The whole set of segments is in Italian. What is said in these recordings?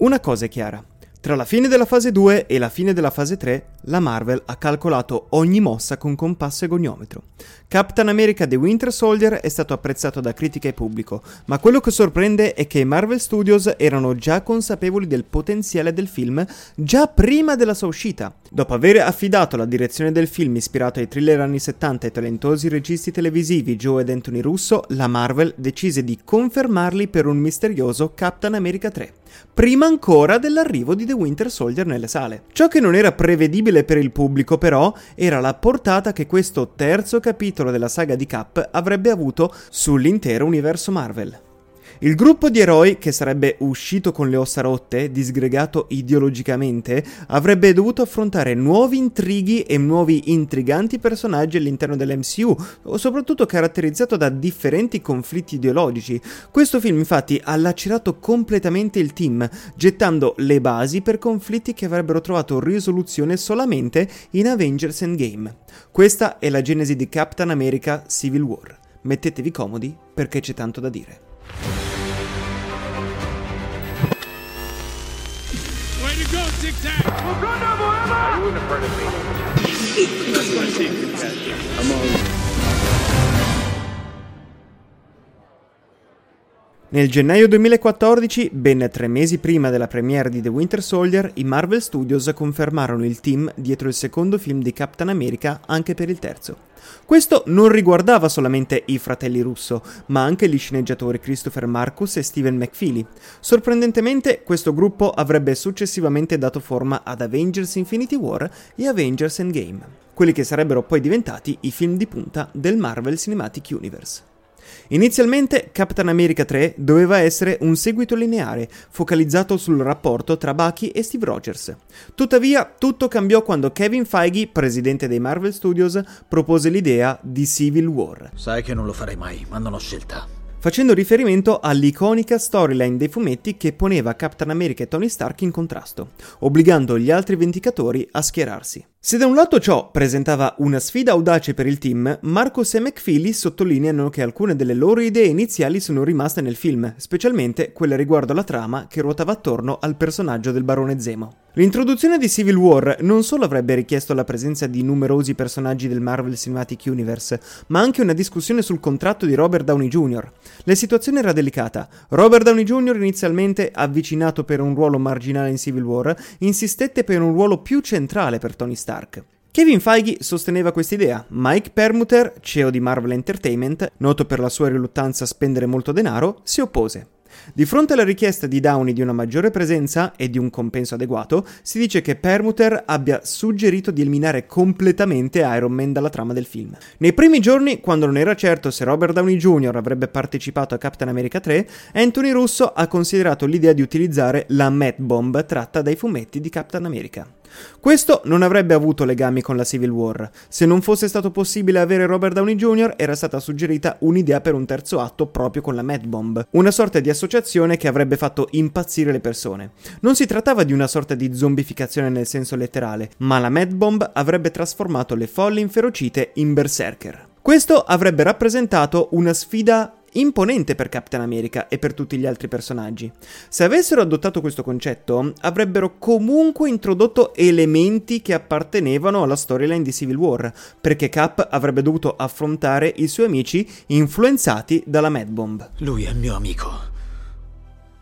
Una cosa è chiara. Tra la fine della fase 2 e la fine della fase 3, la Marvel ha calcolato ogni mossa con compasso e goniometro. Captain America The Winter Soldier è stato apprezzato da critica e pubblico, ma quello che sorprende è che i Marvel Studios erano già consapevoli del potenziale del film già prima della sua uscita. Dopo aver affidato la direzione del film ispirato ai thriller anni 70 ai talentosi registi televisivi Joe ed Anthony Russo, la Marvel decise di confermarli per un misterioso Captain America 3 prima ancora dell'arrivo di The Winter Soldier nelle sale. Ciò che non era prevedibile per il pubblico però era la portata che questo terzo capitolo della saga di Cap avrebbe avuto sull'intero universo Marvel. Il gruppo di eroi, che sarebbe uscito con le ossa rotte, disgregato ideologicamente, avrebbe dovuto affrontare nuovi intrighi e nuovi intriganti personaggi all'interno dell'MCU, soprattutto caratterizzato da differenti conflitti ideologici. Questo film infatti ha lacerato completamente il team, gettando le basi per conflitti che avrebbero trovato risoluzione solamente in Avengers Endgame. Questa è la genesi di Captain America Civil War. Mettetevi comodi perché c'è tanto da dire. Tic Tac. Are you in a part of me? I'm on. Nel gennaio 2014, ben tre mesi prima della premiere di The Winter Soldier, i Marvel Studios confermarono il team dietro il secondo film di Captain America anche per il terzo. Questo non riguardava solamente i fratelli Russo, ma anche gli sceneggiatori Christopher Marcus e Steven McFeely. Sorprendentemente, questo gruppo avrebbe successivamente dato forma ad Avengers Infinity War e Avengers Endgame, quelli che sarebbero poi diventati i film di punta del Marvel Cinematic Universe. Inizialmente Captain America 3 doveva essere un seguito lineare, focalizzato sul rapporto tra Bucky e Steve Rogers. Tuttavia, tutto cambiò quando Kevin Feige, presidente dei Marvel Studios, propose l'idea di Civil War. Sai che non lo farei mai, ma non ho scelta facendo riferimento all'iconica storyline dei fumetti che poneva Captain America e Tony Stark in contrasto, obbligando gli altri Vendicatori a schierarsi. Se da un lato ciò presentava una sfida audace per il team, Marcos e McFeely sottolineano che alcune delle loro idee iniziali sono rimaste nel film, specialmente quelle riguardo alla trama che ruotava attorno al personaggio del barone Zemo. L'introduzione di Civil War non solo avrebbe richiesto la presenza di numerosi personaggi del Marvel Cinematic Universe, ma anche una discussione sul contratto di Robert Downey Jr. La situazione era delicata. Robert Downey Jr., inizialmente avvicinato per un ruolo marginale in Civil War, insistette per un ruolo più centrale per Tony Stark. Kevin Feige sosteneva quest'idea. Mike Permuter, CEO di Marvel Entertainment, noto per la sua riluttanza a spendere molto denaro, si oppose. Di fronte alla richiesta di Downey di una maggiore presenza e di un compenso adeguato, si dice che Permuter abbia suggerito di eliminare completamente Iron Man dalla trama del film. Nei primi giorni, quando non era certo se Robert Downey Jr. avrebbe partecipato a Captain America 3, Anthony Russo ha considerato l'idea di utilizzare la Mad Bomb tratta dai fumetti di Captain America. Questo non avrebbe avuto legami con la Civil War. Se non fosse stato possibile avere Robert Downey Jr., era stata suggerita un'idea per un terzo atto proprio con la Mad Bomb, una sorta di associazione che avrebbe fatto impazzire le persone. Non si trattava di una sorta di zombificazione nel senso letterale, ma la Mad Bomb avrebbe trasformato le folle inferocite in berserker. Questo avrebbe rappresentato una sfida imponente per Captain America e per tutti gli altri personaggi. Se avessero adottato questo concetto, avrebbero comunque introdotto elementi che appartenevano alla storyline di Civil War, perché Cap avrebbe dovuto affrontare i suoi amici influenzati dalla Mad Bomb. Lui è mio amico.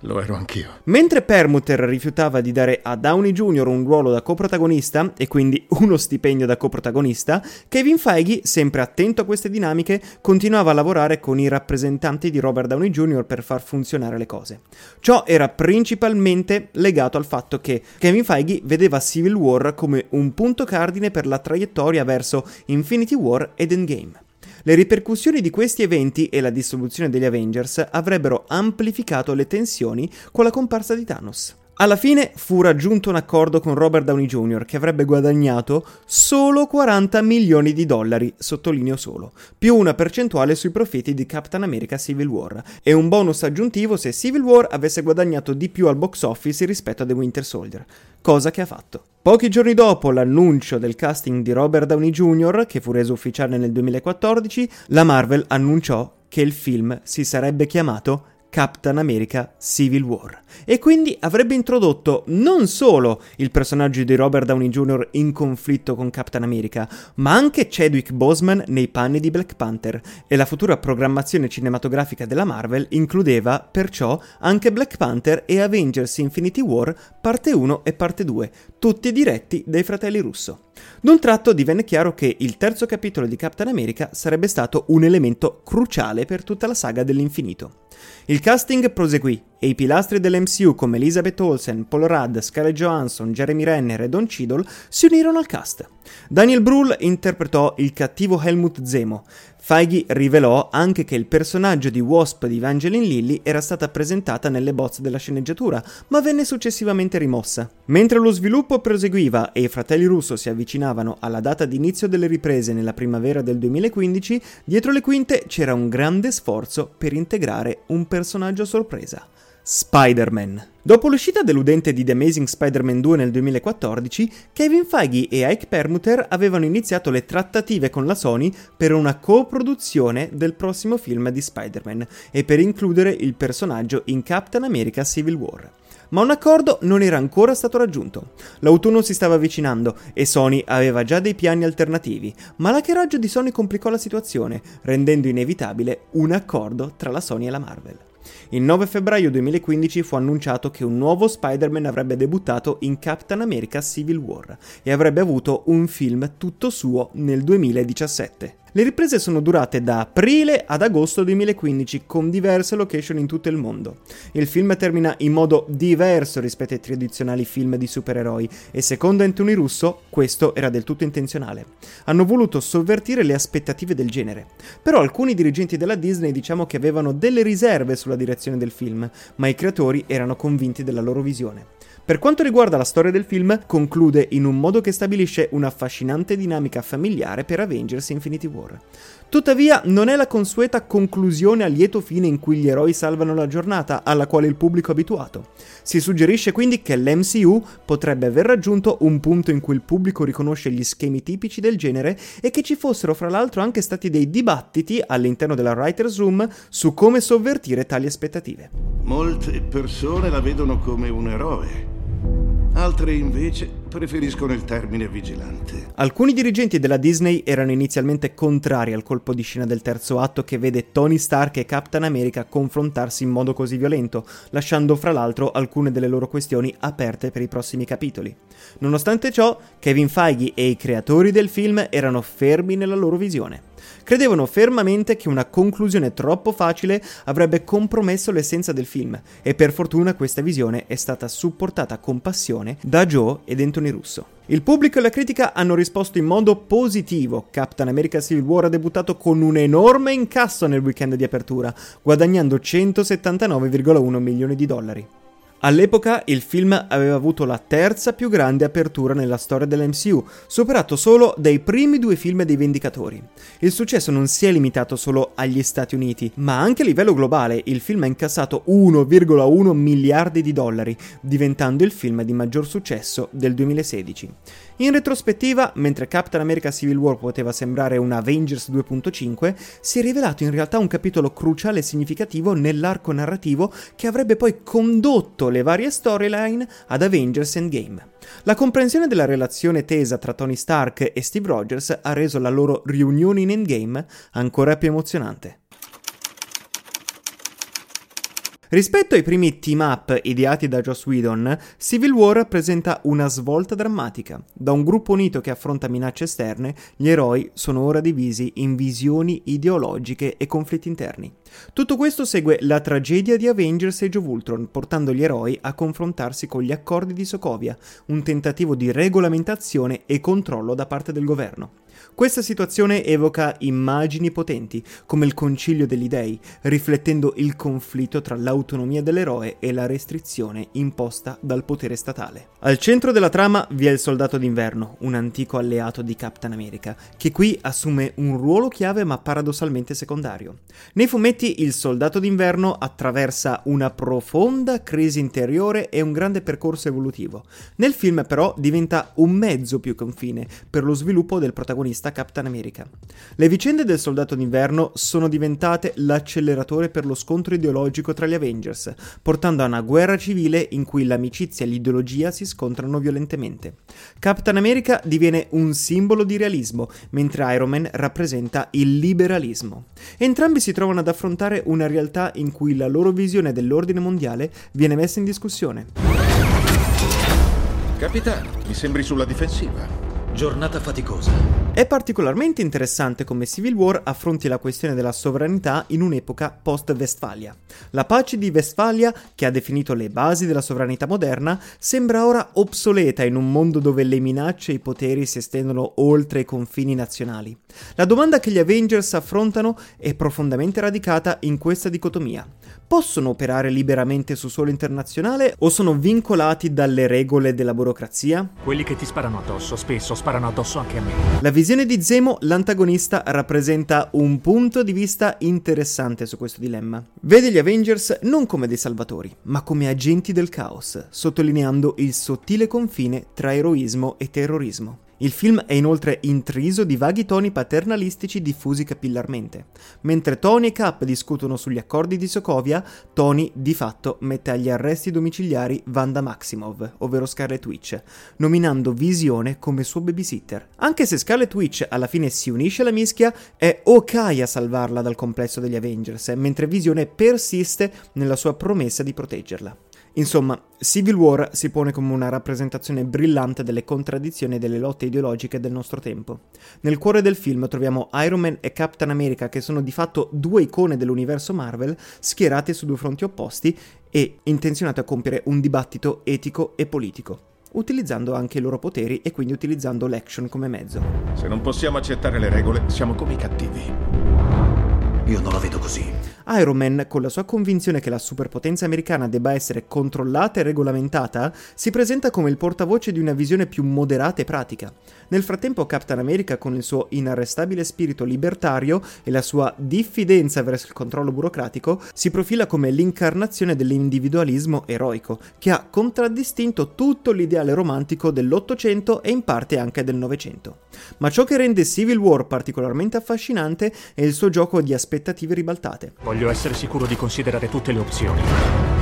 Lo ero anch'io. Mentre Permuter rifiutava di dare a Downey Jr. un ruolo da coprotagonista e quindi uno stipendio da coprotagonista, Kevin Feige, sempre attento a queste dinamiche, continuava a lavorare con i rappresentanti di Robert Downey Jr. per far funzionare le cose. Ciò era principalmente legato al fatto che Kevin Feige vedeva Civil War come un punto cardine per la traiettoria verso Infinity War ed Endgame. Le ripercussioni di questi eventi e la dissoluzione degli Avengers avrebbero amplificato le tensioni con la comparsa di Thanos. Alla fine fu raggiunto un accordo con Robert Downey Jr. che avrebbe guadagnato solo 40 milioni di dollari, sottolineo solo, più una percentuale sui profitti di Captain America Civil War e un bonus aggiuntivo se Civil War avesse guadagnato di più al box office rispetto a The Winter Soldier, cosa che ha fatto. Pochi giorni dopo l'annuncio del casting di Robert Downey Jr., che fu reso ufficiale nel 2014, la Marvel annunciò che il film si sarebbe chiamato Captain America Civil War e quindi avrebbe introdotto non solo il personaggio di Robert Downey Jr. in conflitto con Captain America, ma anche Chadwick Boseman nei panni di Black Panther e la futura programmazione cinematografica della Marvel includeva perciò anche Black Panther e Avengers Infinity War parte 1 e parte 2, tutti diretti dai fratelli Russo. D'un tratto divenne chiaro che il terzo capitolo di Captain America sarebbe stato un elemento cruciale per tutta la saga dell'infinito. Il casting proseguì e i pilastri dell'MCU come Elizabeth Olsen, Paul Rudd, Scarlett Johansson, Jeremy Renner e Don Cheadle si unirono al cast. Daniel Brühl interpretò il cattivo Helmut Zemo. Feige rivelò anche che il personaggio di Wasp di Evangeline Lilly era stata presentata nelle bozze della sceneggiatura, ma venne successivamente rimossa. Mentre lo sviluppo proseguiva e i fratelli Russo si avvicinavano alla data di inizio delle riprese nella primavera del 2015, dietro le quinte c'era un grande sforzo per integrare un personaggio sorpresa. Spider-Man. Dopo l'uscita deludente di The Amazing Spider-Man 2 nel 2014, Kevin Feige e Ike Permuter avevano iniziato le trattative con la Sony per una coproduzione del prossimo film di Spider-Man e per includere il personaggio in Captain America Civil War. Ma un accordo non era ancora stato raggiunto. L'autunno si stava avvicinando e Sony aveva già dei piani alternativi, ma l'hackeraggio di Sony complicò la situazione, rendendo inevitabile un accordo tra la Sony e la Marvel. Il 9 febbraio 2015 fu annunciato che un nuovo Spider-Man avrebbe debuttato in Captain America Civil War e avrebbe avuto un film tutto suo nel 2017. Le riprese sono durate da aprile ad agosto 2015 con diverse location in tutto il mondo. Il film termina in modo diverso rispetto ai tradizionali film di supereroi e secondo Anthony Russo questo era del tutto intenzionale. Hanno voluto sovvertire le aspettative del genere. Però alcuni dirigenti della Disney diciamo che avevano delle riserve sulla direzione del film, ma i creatori erano convinti della loro visione. Per quanto riguarda la storia del film, conclude in un modo che stabilisce un'affascinante dinamica familiare per Avengers Infinity War. Tuttavia, non è la consueta conclusione a lieto fine in cui gli eroi salvano la giornata, alla quale il pubblico è abituato. Si suggerisce quindi che l'MCU potrebbe aver raggiunto un punto in cui il pubblico riconosce gli schemi tipici del genere e che ci fossero fra l'altro anche stati dei dibattiti all'interno della Writers Room su come sovvertire tali aspettative. Molte persone la vedono come un eroe. Altre invece preferiscono il termine vigilante. Alcuni dirigenti della Disney erano inizialmente contrari al colpo di scena del terzo atto che vede Tony Stark e Captain America confrontarsi in modo così violento, lasciando fra l'altro alcune delle loro questioni aperte per i prossimi capitoli. Nonostante ciò, Kevin Feige e i creatori del film erano fermi nella loro visione. Credevano fermamente che una conclusione troppo facile avrebbe compromesso l'essenza del film e per fortuna questa visione è stata supportata con passione da Joe ed Anthony Russo. Il pubblico e la critica hanno risposto in modo positivo. Captain America Civil War ha debuttato con un enorme incasso nel weekend di apertura, guadagnando 179,1 milioni di dollari. All'epoca il film aveva avuto la terza più grande apertura nella storia dell'MCU, superato solo dai primi due film dei Vendicatori. Il successo non si è limitato solo agli Stati Uniti, ma anche a livello globale il film ha incassato 1,1 miliardi di dollari, diventando il film di maggior successo del 2016. In retrospettiva, mentre Captain America Civil War poteva sembrare un Avengers 2.5, si è rivelato in realtà un capitolo cruciale e significativo nell'arco narrativo che avrebbe poi condotto le varie storyline ad Avengers Endgame. La comprensione della relazione tesa tra Tony Stark e Steve Rogers ha reso la loro riunione in Endgame ancora più emozionante. Rispetto ai primi team up ideati da Joss Whedon, Civil War presenta una svolta drammatica. Da un gruppo unito che affronta minacce esterne, gli eroi sono ora divisi in visioni ideologiche e conflitti interni. Tutto questo segue la tragedia di Avengers Age of Ultron, portando gli eroi a confrontarsi con gli accordi di Sokovia, un tentativo di regolamentazione e controllo da parte del governo. Questa situazione evoca immagini potenti, come il concilio degli dei, riflettendo il conflitto tra l'autonomia dell'eroe e la restrizione imposta dal potere statale. Al centro della trama vi è il soldato d'inverno, un antico alleato di Captain America, che qui assume un ruolo chiave ma paradossalmente secondario. Nei fumetti il soldato d'inverno attraversa una profonda crisi interiore e un grande percorso evolutivo. Nel film però diventa un mezzo più che un fine per lo sviluppo del protagonista Captain America. Le vicende del soldato d'inverno sono diventate l'acceleratore per lo scontro ideologico tra gli Avengers, portando a una guerra civile in cui l'amicizia e l'ideologia si scontrano violentemente. Captain America diviene un simbolo di realismo, mentre Iron Man rappresenta il liberalismo. Entrambi si trovano ad affrontare una realtà in cui la loro visione dell'ordine mondiale viene messa in discussione. Capitano, mi sembri sulla difensiva. Giornata faticosa. È particolarmente interessante come Civil War affronti la questione della sovranità in un'epoca post-Westfalia. La pace di Westfalia, che ha definito le basi della sovranità moderna, sembra ora obsoleta in un mondo dove le minacce e i poteri si estendono oltre i confini nazionali. La domanda che gli Avengers affrontano è profondamente radicata in questa dicotomia. Possono operare liberamente su suolo internazionale o sono vincolati dalle regole della burocrazia? Quelli che ti sparano addosso spesso sparano addosso anche a me. La visione di Zemo, l'antagonista, rappresenta un punto di vista interessante su questo dilemma. Vede gli Avengers non come dei salvatori, ma come agenti del caos, sottolineando il sottile confine tra eroismo e terrorismo. Il film è inoltre intriso di vaghi toni paternalistici diffusi capillarmente. Mentre Tony e Cap discutono sugli accordi di Sokovia, Tony di fatto mette agli arresti domiciliari Wanda Maximov, ovvero Scarlet Witch, nominando Visione come suo babysitter. Anche se Scarlet Witch alla fine si unisce alla mischia, è Okai a salvarla dal complesso degli Avengers, mentre Visione persiste nella sua promessa di proteggerla. Insomma, Civil War si pone come una rappresentazione brillante delle contraddizioni e delle lotte ideologiche del nostro tempo. Nel cuore del film troviamo Iron Man e Captain America che sono di fatto due icone dell'universo Marvel schierate su due fronti opposti e intenzionate a compiere un dibattito etico e politico utilizzando anche i loro poteri e quindi utilizzando l'action come mezzo. Se non possiamo accettare le regole, siamo come i cattivi. Io non la vedo così. Iron Man, con la sua convinzione che la superpotenza americana debba essere controllata e regolamentata, si presenta come il portavoce di una visione più moderata e pratica. Nel frattempo Captain America, con il suo inarrestabile spirito libertario e la sua diffidenza verso il controllo burocratico, si profila come l'incarnazione dell'individualismo eroico, che ha contraddistinto tutto l'ideale romantico dell'Ottocento e in parte anche del Novecento. Ma ciò che rende Civil War particolarmente affascinante è il suo gioco di aspettative ribaltate. Voglio essere sicuro di considerare tutte le opzioni.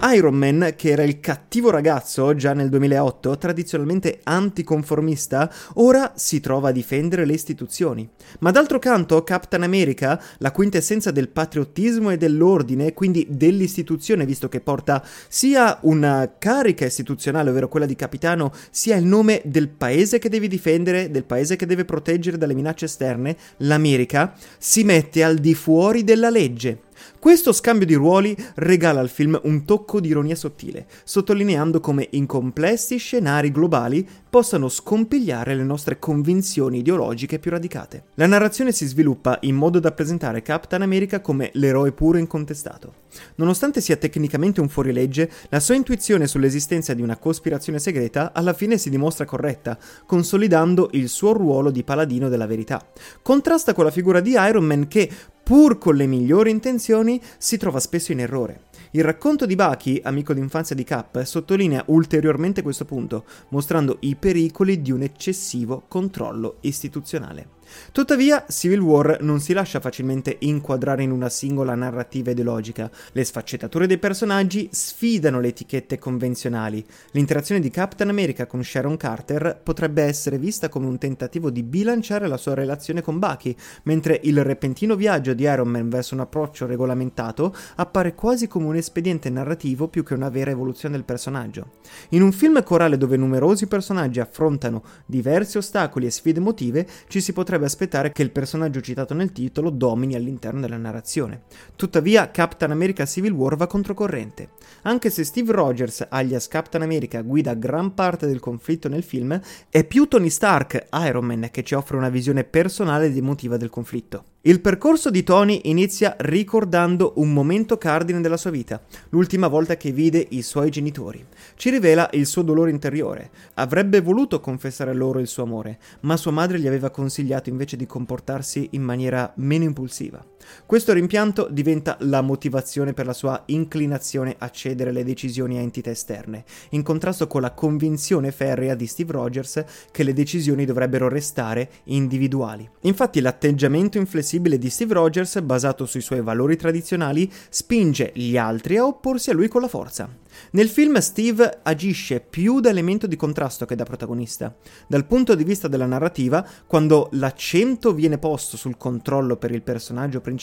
Iron Man, che era il cattivo ragazzo già nel 2008, tradizionalmente anticonformista, ora si trova a difendere le istituzioni. Ma d'altro canto, Captain America, la quintessenza del patriottismo e dell'ordine, quindi dell'istituzione, visto che porta sia una carica istituzionale, ovvero quella di capitano, sia il nome del paese che devi difendere, del paese che deve proteggere dalle minacce esterne, l'America, si mette al di fuori della legge. Questo scambio di ruoli regala al film un tocco di ironia sottile, sottolineando come in complessi scenari globali possano scompigliare le nostre convinzioni ideologiche più radicate. La narrazione si sviluppa in modo da presentare Captain America come l'eroe puro e incontestato. Nonostante sia tecnicamente un fuorilegge, la sua intuizione sull'esistenza di una cospirazione segreta alla fine si dimostra corretta, consolidando il suo ruolo di paladino della verità. Contrasta con la figura di Iron Man che, pur con le migliori intenzioni, si trova spesso in errore. Il racconto di Bucky, amico d'infanzia di Cap, sottolinea ulteriormente questo punto, mostrando i pericoli di un eccessivo controllo istituzionale. Tuttavia, Civil War non si lascia facilmente inquadrare in una singola narrativa ideologica. Le sfaccettature dei personaggi sfidano le etichette convenzionali. L'interazione di Captain America con Sharon Carter potrebbe essere vista come un tentativo di bilanciare la sua relazione con Bucky, mentre il repentino viaggio di Iron Man verso un approccio regolamentato appare quasi come un espediente narrativo più che una vera evoluzione del personaggio. In un film corale dove numerosi personaggi affrontano diversi ostacoli e sfide emotive, ci si potrebbe aspettare che il personaggio citato nel titolo domini all'interno della narrazione. Tuttavia, Captain America Civil War va controcorrente. Anche se Steve Rogers, alias Captain America, guida gran parte del conflitto nel film, è più Tony Stark, Iron Man, che ci offre una visione personale ed emotiva del conflitto. Il percorso di Tony inizia ricordando un momento cardine della sua vita, l'ultima volta che vide i suoi genitori. Ci rivela il suo dolore interiore. Avrebbe voluto confessare loro il suo amore, ma sua madre gli aveva consigliato invece di comportarsi in maniera meno impulsiva. Questo rimpianto diventa la motivazione per la sua inclinazione a cedere le decisioni a entità esterne, in contrasto con la convinzione ferrea di Steve Rogers che le decisioni dovrebbero restare individuali. Infatti l'atteggiamento inflessibile di Steve Rogers, basato sui suoi valori tradizionali, spinge gli altri a opporsi a lui con la forza. Nel film Steve agisce più da elemento di contrasto che da protagonista. Dal punto di vista della narrativa, quando l'accento viene posto sul controllo per il personaggio principale,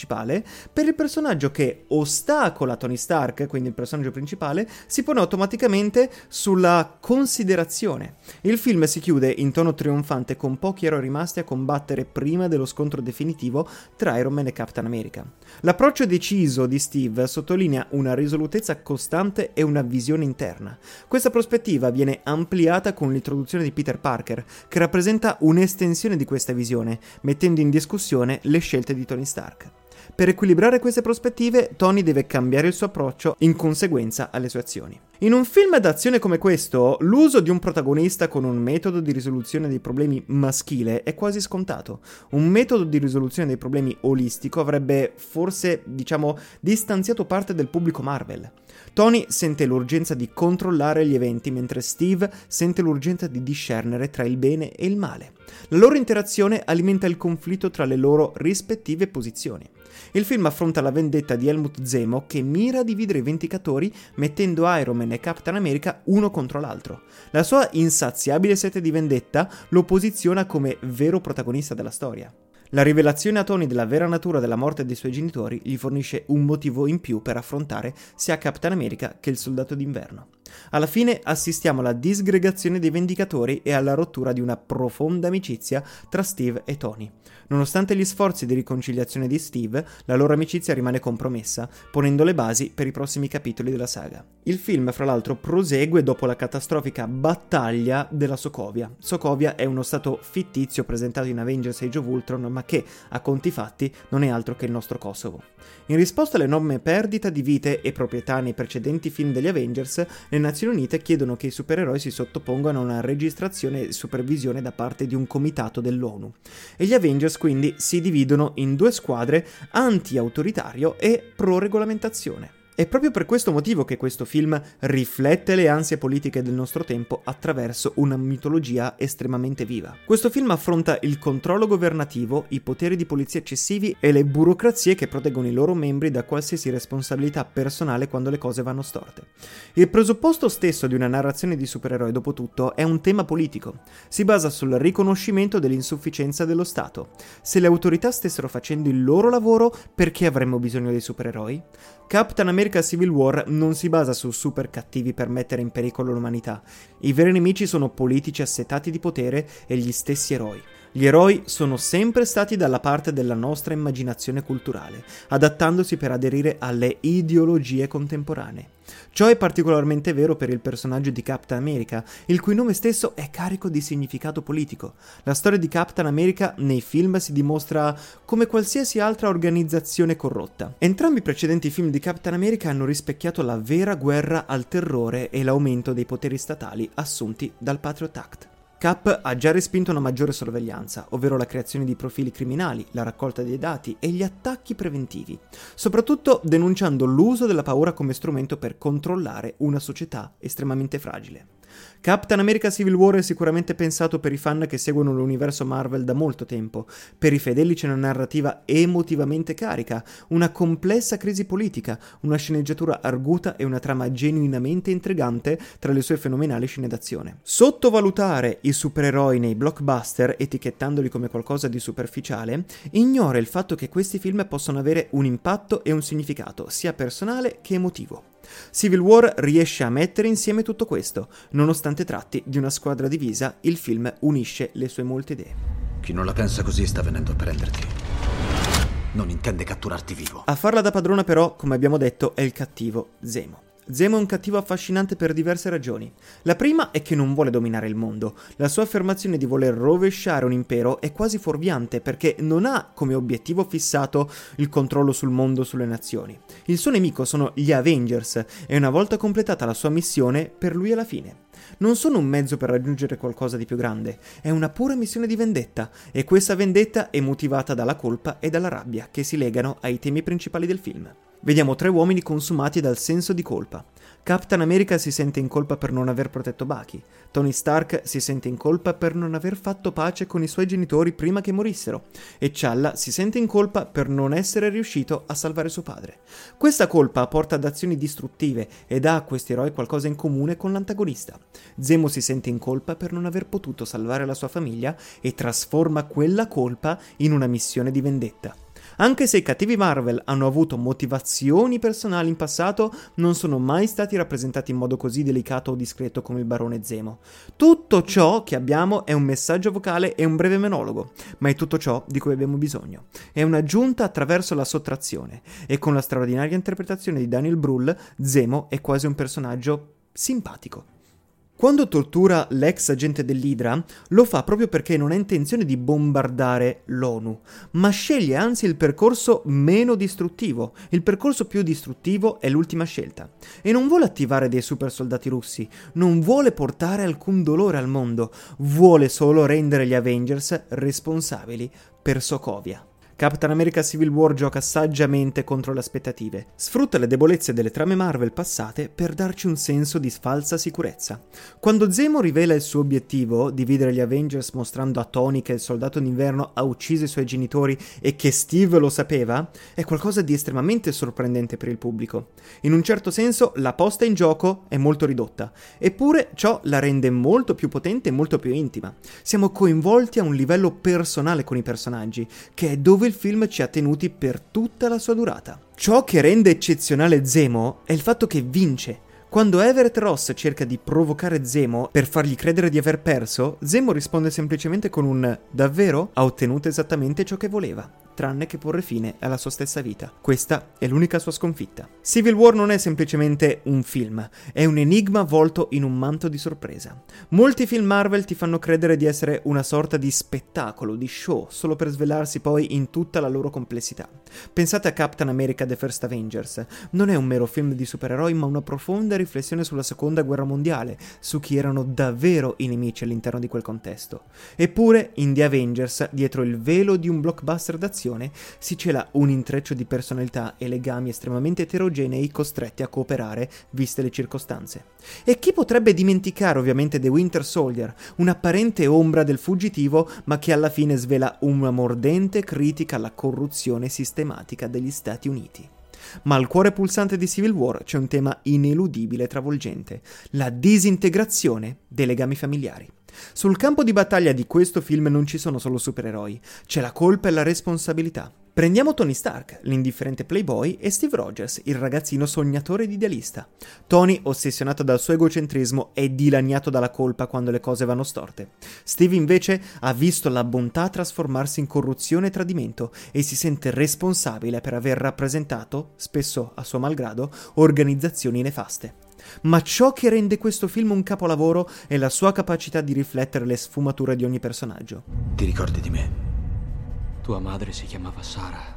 per il personaggio che ostacola Tony Stark, quindi il personaggio principale, si pone automaticamente sulla considerazione. Il film si chiude in tono trionfante con pochi eroi rimasti a combattere prima dello scontro definitivo tra Iron Man e Captain America. L'approccio deciso di Steve sottolinea una risolutezza costante e una visione interna. Questa prospettiva viene ampliata con l'introduzione di Peter Parker, che rappresenta un'estensione di questa visione, mettendo in discussione le scelte di Tony Stark. Per equilibrare queste prospettive, Tony deve cambiare il suo approccio in conseguenza alle sue azioni. In un film d'azione come questo, l'uso di un protagonista con un metodo di risoluzione dei problemi maschile è quasi scontato. Un metodo di risoluzione dei problemi olistico avrebbe forse, diciamo, distanziato parte del pubblico Marvel. Tony sente l'urgenza di controllare gli eventi, mentre Steve sente l'urgenza di discernere tra il bene e il male. La loro interazione alimenta il conflitto tra le loro rispettive posizioni. Il film affronta la vendetta di Helmut Zemo che mira a dividere i Vendicatori mettendo Iron Man e Captain America uno contro l'altro. La sua insaziabile sete di vendetta lo posiziona come vero protagonista della storia. La rivelazione a Tony della vera natura della morte dei suoi genitori gli fornisce un motivo in più per affrontare sia Captain America che il Soldato d'Inverno. Alla fine assistiamo alla disgregazione dei Vendicatori e alla rottura di una profonda amicizia tra Steve e Tony. Nonostante gli sforzi di riconciliazione di Steve, la loro amicizia rimane compromessa, ponendo le basi per i prossimi capitoli della saga. Il film, fra l'altro, prosegue dopo la catastrofica battaglia della Sokovia. Sokovia è uno stato fittizio presentato in Avengers Age of Ultron, ma che, a conti fatti, non è altro che il nostro Kosovo. In risposta all'enorme perdita di vite e proprietà nei precedenti film degli Avengers, le Nazioni Unite chiedono che i supereroi si sottopongano a una registrazione e supervisione da parte di un comitato dell'ONU. E gli Avengers quindi si dividono in due squadre anti-autoritario e pro-regolamentazione. È proprio per questo motivo che questo film riflette le ansie politiche del nostro tempo attraverso una mitologia estremamente viva. Questo film affronta il controllo governativo, i poteri di polizia eccessivi e le burocrazie che proteggono i loro membri da qualsiasi responsabilità personale quando le cose vanno storte. Il presupposto stesso di una narrazione di supereroi, dopo tutto, è un tema politico. Si basa sul riconoscimento dell'insufficienza dello Stato. Se le autorità stessero facendo il loro lavoro, perché avremmo bisogno dei supereroi? Captain America Civil War non si basa su super cattivi per mettere in pericolo l'umanità. I veri nemici sono politici assetati di potere e gli stessi eroi. Gli eroi sono sempre stati dalla parte della nostra immaginazione culturale, adattandosi per aderire alle ideologie contemporanee. Ciò è particolarmente vero per il personaggio di Captain America, il cui nome stesso è carico di significato politico. La storia di Captain America nei film si dimostra come qualsiasi altra organizzazione corrotta. Entrambi i precedenti film di Captain America hanno rispecchiato la vera guerra al terrore e l'aumento dei poteri statali assunti dal Patriot Act. Cap ha già respinto una maggiore sorveglianza, ovvero la creazione di profili criminali, la raccolta dei dati e gli attacchi preventivi, soprattutto denunciando l'uso della paura come strumento per controllare una società estremamente fragile. Captain America Civil War è sicuramente pensato per i fan che seguono l'universo Marvel da molto tempo. Per i fedeli c'è una narrativa emotivamente carica, una complessa crisi politica, una sceneggiatura arguta e una trama genuinamente intrigante tra le sue fenomenali scene d'azione. Sottovalutare i supereroi nei blockbuster, etichettandoli come qualcosa di superficiale, ignora il fatto che questi film possono avere un impatto e un significato, sia personale che emotivo. Civil War riesce a mettere insieme tutto questo. Nonostante tratti di una squadra divisa, il film unisce le sue molte idee. Chi non la pensa così sta venendo a prenderti. Non intende catturarti vivo. A farla da padrona però, come abbiamo detto, è il cattivo Zemo. Zemo è un cattivo affascinante per diverse ragioni. La prima è che non vuole dominare il mondo. La sua affermazione di voler rovesciare un impero è quasi fuorviante perché non ha come obiettivo fissato il controllo sul mondo, sulle nazioni. Il suo nemico sono gli Avengers e una volta completata la sua missione, per lui è la fine. Non sono un mezzo per raggiungere qualcosa di più grande, è una pura missione di vendetta e questa vendetta è motivata dalla colpa e dalla rabbia che si legano ai temi principali del film. Vediamo tre uomini consumati dal senso di colpa. Captain America si sente in colpa per non aver protetto Bucky. Tony Stark si sente in colpa per non aver fatto pace con i suoi genitori prima che morissero. E Challa si sente in colpa per non essere riuscito a salvare suo padre. Questa colpa porta ad azioni distruttive ed ha a questi eroi qualcosa in comune con l'antagonista. Zemo si sente in colpa per non aver potuto salvare la sua famiglia e trasforma quella colpa in una missione di vendetta. Anche se i cattivi Marvel hanno avuto motivazioni personali in passato, non sono mai stati rappresentati in modo così delicato o discreto come il barone Zemo. Tutto ciò che abbiamo è un messaggio vocale e un breve monologo, ma è tutto ciò di cui abbiamo bisogno. È un'aggiunta attraverso la sottrazione, e con la straordinaria interpretazione di Daniel Brühl, Zemo è quasi un personaggio simpatico. Quando tortura l'ex agente dell'Idra, lo fa proprio perché non ha intenzione di bombardare l'ONU, ma sceglie anzi il percorso meno distruttivo. Il percorso più distruttivo è l'ultima scelta. E non vuole attivare dei super soldati russi, non vuole portare alcun dolore al mondo, vuole solo rendere gli Avengers responsabili per Sokovia. Captain America Civil War gioca saggiamente contro le aspettative, sfrutta le debolezze delle trame Marvel passate per darci un senso di falsa sicurezza. Quando Zemo rivela il suo obiettivo, dividere gli Avengers mostrando a Tony che il soldato d'inverno ha ucciso i suoi genitori e che Steve lo sapeva, è qualcosa di estremamente sorprendente per il pubblico. In un certo senso la posta in gioco è molto ridotta, eppure ciò la rende molto più potente e molto più intima. Siamo coinvolti a un livello personale con i personaggi, che è dove il film ci ha tenuti per tutta la sua durata. Ciò che rende eccezionale Zemo è il fatto che vince. Quando Everett Ross cerca di provocare Zemo per fargli credere di aver perso, Zemo risponde semplicemente con un davvero ha ottenuto esattamente ciò che voleva tranne che porre fine alla sua stessa vita. Questa è l'unica sua sconfitta. Civil War non è semplicemente un film, è un enigma avvolto in un manto di sorpresa. Molti film Marvel ti fanno credere di essere una sorta di spettacolo, di show, solo per svelarsi poi in tutta la loro complessità. Pensate a Captain America The First Avengers. Non è un mero film di supereroi, ma una profonda riflessione sulla seconda guerra mondiale, su chi erano davvero i nemici all'interno di quel contesto. Eppure, in The Avengers, dietro il velo di un blockbuster d'azione, narrazione si cela un intreccio di personalità e legami estremamente eterogenei costretti a cooperare viste le circostanze. E chi potrebbe dimenticare ovviamente The Winter Soldier, un'apparente ombra del fuggitivo ma che alla fine svela una mordente critica alla corruzione sistematica degli Stati Uniti. Ma al cuore pulsante di Civil War c'è un tema ineludibile e travolgente, la disintegrazione dei legami familiari. Sul campo di battaglia di questo film non ci sono solo supereroi, c'è la colpa e la responsabilità. Prendiamo Tony Stark, l'indifferente playboy, e Steve Rogers, il ragazzino sognatore ed idealista. Tony, ossessionato dal suo egocentrismo, è dilaniato dalla colpa quando le cose vanno storte. Steve invece ha visto la bontà trasformarsi in corruzione e tradimento e si sente responsabile per aver rappresentato, spesso a suo malgrado, organizzazioni nefaste. Ma ciò che rende questo film un capolavoro è la sua capacità di riflettere le sfumature di ogni personaggio. Ti ricordi di me? Tua madre si chiamava Sara.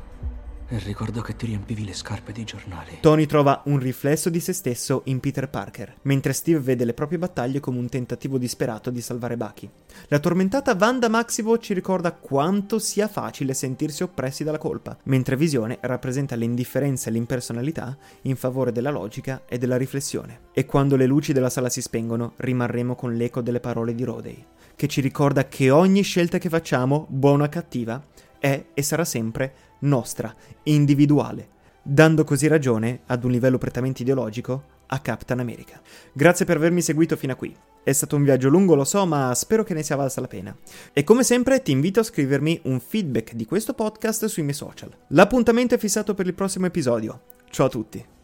E ricordo che ti riempivi le scarpe di giornali. Tony trova un riflesso di se stesso in Peter Parker, mentre Steve vede le proprie battaglie come un tentativo disperato di salvare Bucky. La tormentata Wanda Maximoff ci ricorda quanto sia facile sentirsi oppressi dalla colpa, mentre Visione rappresenta l'indifferenza e l'impersonalità in favore della logica e della riflessione. E quando le luci della sala si spengono, rimarremo con l'eco delle parole di Rodey, che ci ricorda che ogni scelta che facciamo, buona o cattiva, è e sarà sempre nostra, individuale, dando così ragione, ad un livello prettamente ideologico, a Captain America. Grazie per avermi seguito fino a qui. È stato un viaggio lungo, lo so, ma spero che ne sia valsa la pena. E come sempre ti invito a scrivermi un feedback di questo podcast sui miei social. L'appuntamento è fissato per il prossimo episodio. Ciao a tutti.